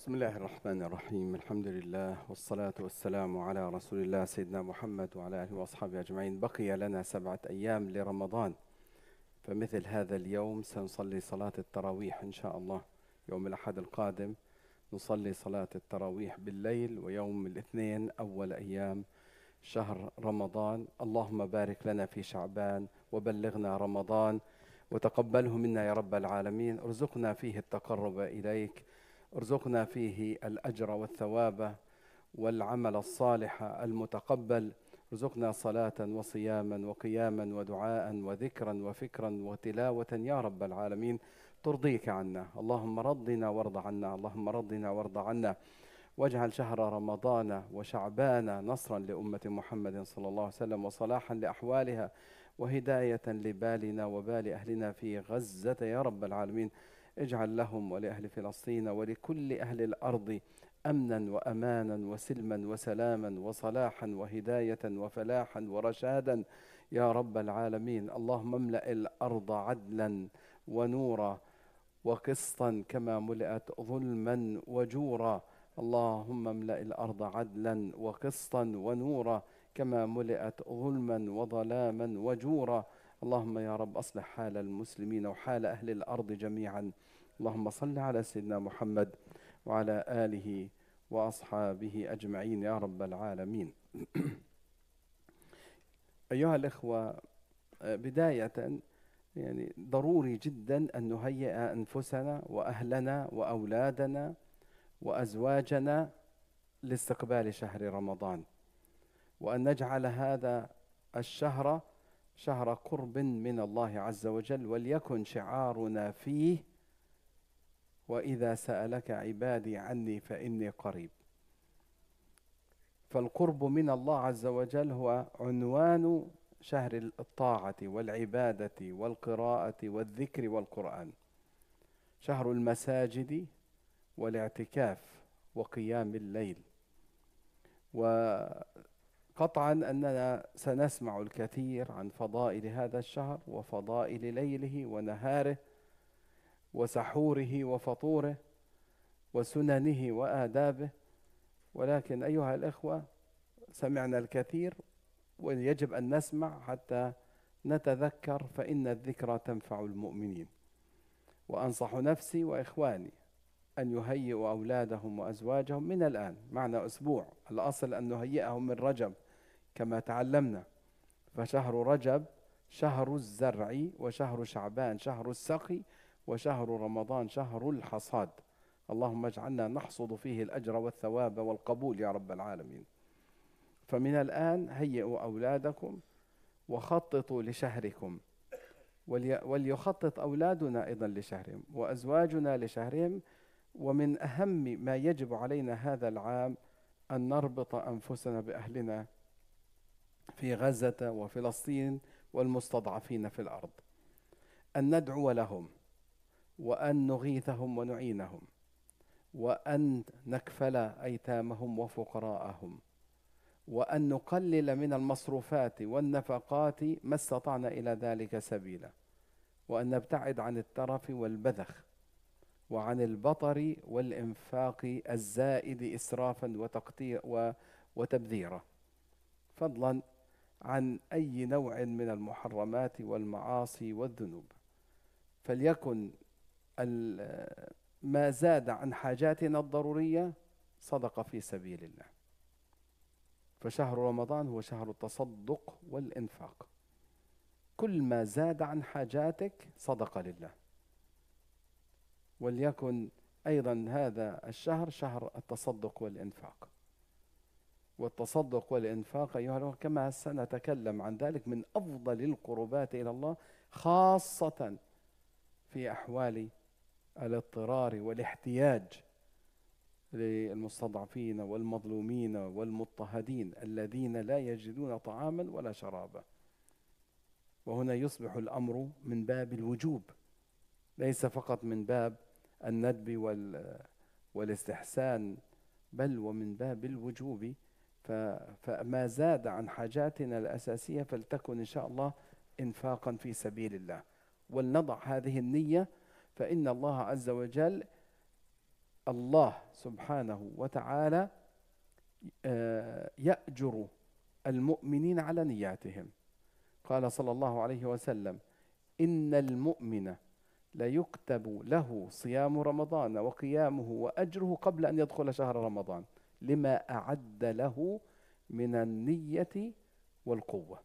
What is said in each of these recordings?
بسم الله الرحمن الرحيم الحمد لله والصلاة والسلام على رسول الله سيدنا محمد وعلى آله وأصحابه أجمعين بقي لنا سبعة أيام لرمضان فمثل هذا اليوم سنصلي صلاة التراويح إن شاء الله يوم الأحد القادم نصلي صلاة التراويح بالليل ويوم الاثنين أول أيام شهر رمضان اللهم بارك لنا في شعبان وبلغنا رمضان وتقبله منا يا رب العالمين ارزقنا فيه التقرب إليك ارزقنا فيه الأجر والثواب والعمل الصالح المتقبل. ارزقنا صلاة وصياما وقياما ودعاء وذكرا وفكرا وتلاوة. يا رب العالمين ترضيك عنا. اللهم رضنا وارض عنا. اللهم رضنا وارض عنا. واجعل شهر رمضان وشعبان نصرا لأمة محمد صلى الله عليه وسلم وصلاحا لأحوالها وهداية لبالنا وبال أهلنا في غزة. يا رب العالمين اجعل لهم ولأهل فلسطين ولكل أهل الأرض أمنا وأمانا وسلما وسلاما وصلاحا وهداية وفلاحا ورشادا. يا رب العالمين اللهم املأ الأرض عدلا ونورا وقسطا كما ملئت ظلما وجورا. اللهم املأ الأرض عدلا وقسطا ونورا كما ملئت ظلما وظلاما وجورا. اللهم يا رب أصلح حال المسلمين وحال أهل الأرض جميعا. اللهم صل على سيدنا محمد وعلى آله وأصحابه أجمعين يا رب العالمين. أيها الإخوة بداية يعني ضروري جدا أن نهيئ أنفسنا وأهلنا وأولادنا وأزواجنا لاستقبال شهر رمضان. وأن نجعل هذا الشهر شهر قرب من الله عز وجل وليكن شعارنا فيه. وإذا سألك عبادي عني فإني قريب. فالقرب من الله عز وجل هو عنوان شهر الطاعة والعبادة والقراءة والذكر والقرآن. شهر المساجد والاعتكاف وقيام الليل. وقطعا أننا سنسمع الكثير عن فضائل هذا الشهر وفضائل ليله ونهاره وسحوره وفطوره وسننه وآدابه. ولكن أيها الإخوة سمعنا الكثير ويجب أن نسمع حتى نتذكر فإن الذكرى تنفع المؤمنين. وأنصح نفسي وإخواني أن يهيئوا أولادهم وأزواجهم من الآن معنا أسبوع الأصل أن نهيئهم من رجب. كما تعلمنا. فشهر رجب شهر الزرع وشهر شعبان شهر السقي وشهر رمضان شهر الحصاد. اللهم اجعلنا نحصد فيه الأجر والثواب والقبول يا رب العالمين. فمن الآن هيئوا أولادكم وخططوا لشهركم. وليخطط أولادنا أيضا لشهرهم وأزواجنا لشهرهم. ومن أهم ما يجب علينا هذا العام أن نربط أنفسنا بأهلنا في غزة وفلسطين والمستضعفين في الأرض. أن ندعو لهم وأن نغيثهم ونعينهم وأن نكفل أيتامهم وفقراءهم وأن نقلل من المصروفات والنفقات ما استطعنا إلى ذلك سبيلا وأن نبتعد عن الترف والبذخ وعن البطر والإنفاق الزائد إسرافا وتبذيرا. فضلا عن أي نوع من المحرمات والمعاصي والذنوب. فليكن ما زاد عن حاجاتنا الضرورية صدق في سبيل الله. فشهر رمضان هو شهر التصدق والإنفاق. كل ما زاد عن حاجاتك صدق لله. وليكن أيضا هذا الشهر شهر التصدق والإنفاق. والتصدق والإنفاق أيها الأخوة كما سنتكلم عن ذلك من أفضل القربات إلى الله خاصة في أحوال الاضطرار والاحتياج للمستضعفين والمظلومين والمضطهدين الذين لا يجدون طعاما ولا شرابا. وهنا يصبح الأمر من باب الوجوب ليس فقط من باب الندب والاستحسان بل ومن باب الوجوب فما زاد عن حاجاتنا الأساسية فلتكن إن شاء الله إنفاقا في سبيل الله. ولنضع هذه النية فإن الله عز وجل الله سبحانه وتعالى آه، يأجر المؤمنين على نياتهم. قال صلى الله عليه وسلم إن المؤمن ليكتب له صيام رمضان وقيامه وأجره قبل أن يدخل شهر رمضان. لما أعد له من النية والقوة.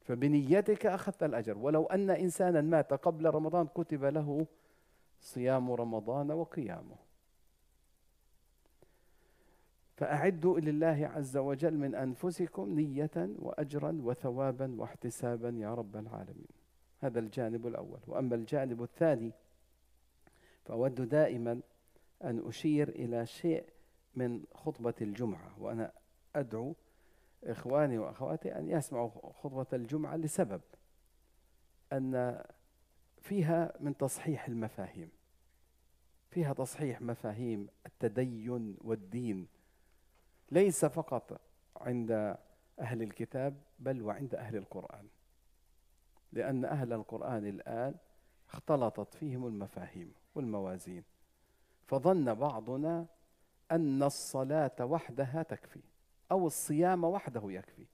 فبنيتك أخذت الأجر. ولو أن إنسانا مات قبل رمضان كتب له صيام رمضان وقيامه. فأعدوا لله عز وجل من أنفسكم نية وأجرا وثوابا واحتسابا يا رب العالمين. هذا الجانب الأول. وأما الجانب الثاني فأود دائما أن أشير إلى شيء من خطبة الجمعة وأنا أدعو إخواني وأخواتي أن يسمعوا خطبة الجمعة لسبب أن فيها من تصحيح المفاهيم. فيها تصحيح مفاهيم التدين والدين. ليس فقط عند أهل الكتاب بل وعند أهل القرآن. لأن أهل القرآن الآن اختلطت فيهم المفاهيم والموازين. فظن بعضنا أن الصلاة وحدها تكفي أو الصيام وحده يكفي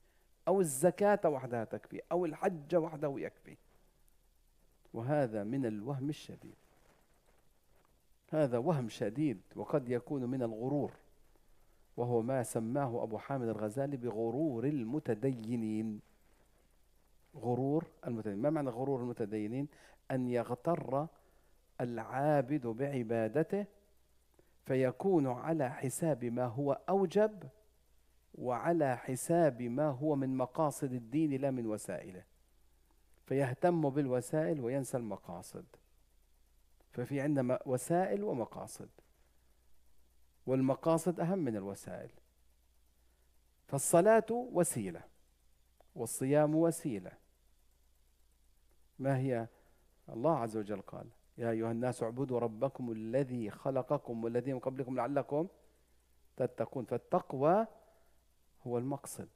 أو الزكاة وحدها تكفي أو الحج وحده يكفي. وهذا من الوهم الشديد. هذا وهم شديد وقد يكون من الغرور وهو ما سماه أبو حامد الغزالي بغرور المتدينين. غرور المتدينين. ما معنى غرور المتدينين؟ أن يغتر العابد بعبادته فيكون على حساب ما هو أوجب وعلى حساب ما هو من مقاصد الدين لا من وسائله. فيهتم بالوسائل وينسى المقاصد. ففي عندنا وسائل ومقاصد. والمقاصد أهم من الوسائل. فالصلاة وسيلة والصيام وسيلة. ما هي؟ الله عز وجل قال يا أيها الناس اعبدوا ربكم الذي خلقكم والذين من قبلكم لعلكم تتقون. فالتقوى هو المقصد.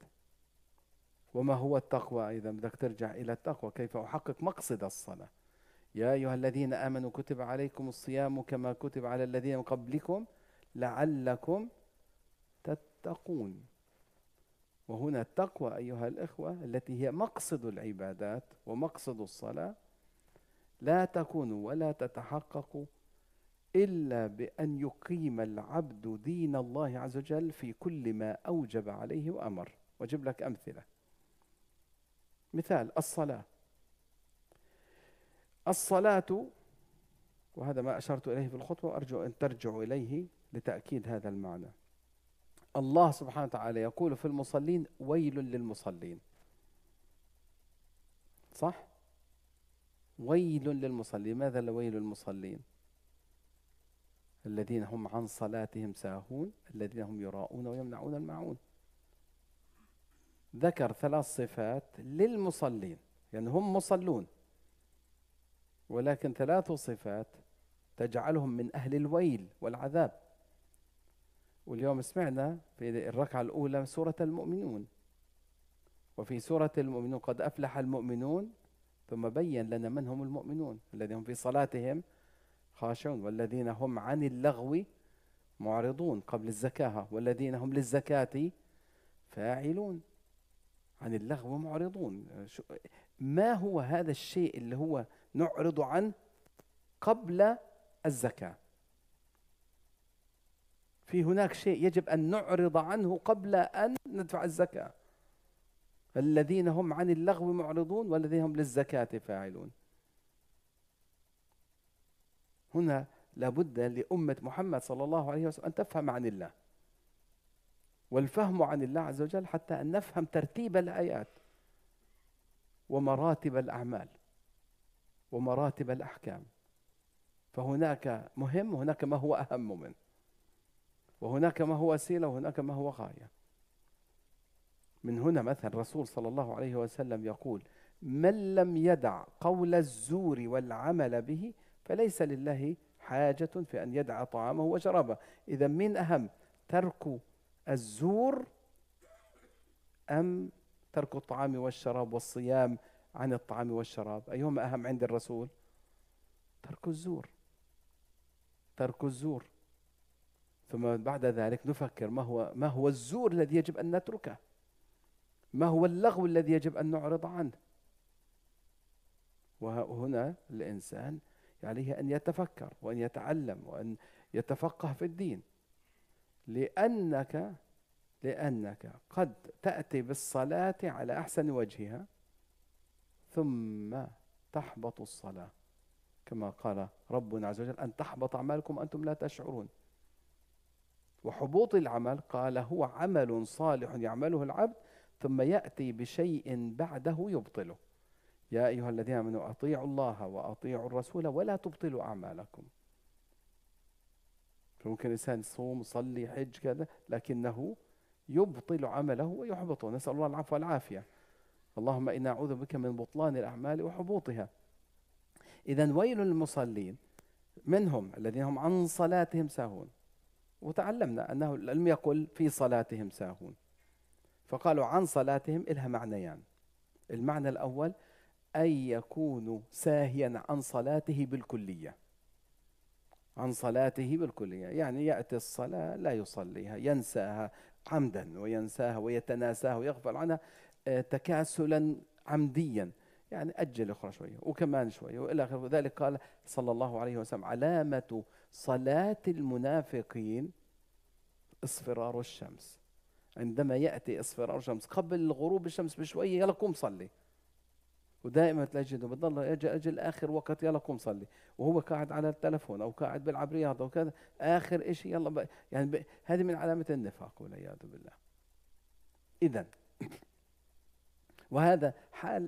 وما هو التقوى؟ إذا بدك ترجع إلى التقوى. كيف أحقق مقصد الصلاة؟ يا أيها الذين آمنوا كتب عليكم الصيام كما كتب على الذين من قبلكم لعلكم تتقون. وهنا التقوى أيها الإخوة التي هي مقصد العبادات ومقصد الصلاة لا تكون ولا تتحقق إلا بأن يقيم العبد دين الله عز وجل في كل ما أوجب عليه وأمر. وأجيب لك أمثلة. مثال الصلاة. الصلاة وهذا ما أشرت إليه في الخطوة وأرجو أن ترجعوا إليه لتأكيد هذا المعنى. الله سبحانه وتعالى يقول في المصلين ويل للمصلين. صح؟ ويل للمصلين. ماذا لويل المصلين الذين هم عن صلاتهم ساهون الذين هم يراءون ويمنعون الماعون. ذكر ثلاث صفات للمصلين يعني هم مصلون ولكن ثلاث صفات تجعلهم من أهل الويل والعذاب. واليوم سمعنا في الركعة الأولى سورة المؤمنون وفي سورة المؤمنون قد أفلح المؤمنون ثم بين لنا من هم المؤمنون الذين هم في صلاتهم خاشعون والذين هم عن اللغو معرضون قبل الزكاة والذين هم للزكاة فاعلون عن اللغو معرضون. ما هو هذا الشيء اللي هو نعرض عنه قبل الزكاة؟ في هناك شيء يجب أن نعرض عنه قبل أن ندفع الزكاة. الذين هم عن اللغو معرضون والذين هم للزكاة فاعلون. هنا لابد لأمة محمد صلى الله عليه وسلم أن تفهم عن الله. والفهم عن الله عز وجل حتى أن نفهم ترتيب الآيات ومراتب الأعمال ومراتب الأحكام. فهناك مهم وهناك ما هو أهم منه. وهناك ما هو وسيلة وهناك ما هو غاية. من هنا مثلا الرسول صلى الله عليه وسلم يقول من لم يدع قول الزور والعمل به فليس لله حاجة في أن يدع طعامه وشرابه. إذا من أهم ترك الزور أم ترك الطعام والشراب والصيام عن الطعام والشراب؟ أيهما أهم عند الرسول؟ ترك الزور. ترك الزور. ثم بعد ذلك نفكر ما هو ما هو الزور الذي يجب أن نتركه؟ ما هو اللغو الذي يجب أن نعرض عنه؟ وهنا الإنسان عليه أن يتفكر وأن يتعلم وأن يتفقه في الدين. لانك لأنك قد تأتي بالصلاة على أحسن وجهها ثم تحبط الصلاة. كما قال ربنا عز وجل أن تحبط أعمالكم أنتم لا تشعرون. وحبوط العمل قال هو عمل صالح يعمله العبد ثم يأتي بشيء بعده يبطله. يا أيها الذين آمنوا أطيعوا الله وأطيعوا الرسول ولا تبطلوا أعمالكم. فممكن الإنسان يصوم يصلي حج كذا لكنه يبطل عمله ويحبطه. نسأل الله العفو والعافية. اللهم إنا أعوذ بك من بطلان الأعمال وحبوطها. إذا ويل للمصلين. منهم الذين هم عن صلاتهم ساهون. وتعلمنا أنه لم يقل في صلاتهم ساهون. فقالوا عن صلاتهم إلها معنيان. المعنى الأول أن يكونوا ساهيا عن صلاته بالكلية. عن صلاته بالكلية. يعني يأتي الصلاة لا يصليها ينساها عمدا وينساها ويتناساها ويغفل عنها آه، تكاسلا عمديا. يعني أجل أخرى شوية وكمان شوية وإلى آخره. ذلك قال صلى الله عليه وسلم علامة صلاة المنافقين اصفرار الشمس. عندما يأتي اصفرار الشمس قبل غروب الشمس بشوية يلا قوم صلي. ودائما تجده بتضل أجل أجل اخر وقت يلا قوم صلي. وهو قاعد على التلفون أو قاعد بيلعب رياضة وكذا آخر شيء يلا بقى. يعني هذه من علامة النفاق والعياذ بالله. اذا وهذا حال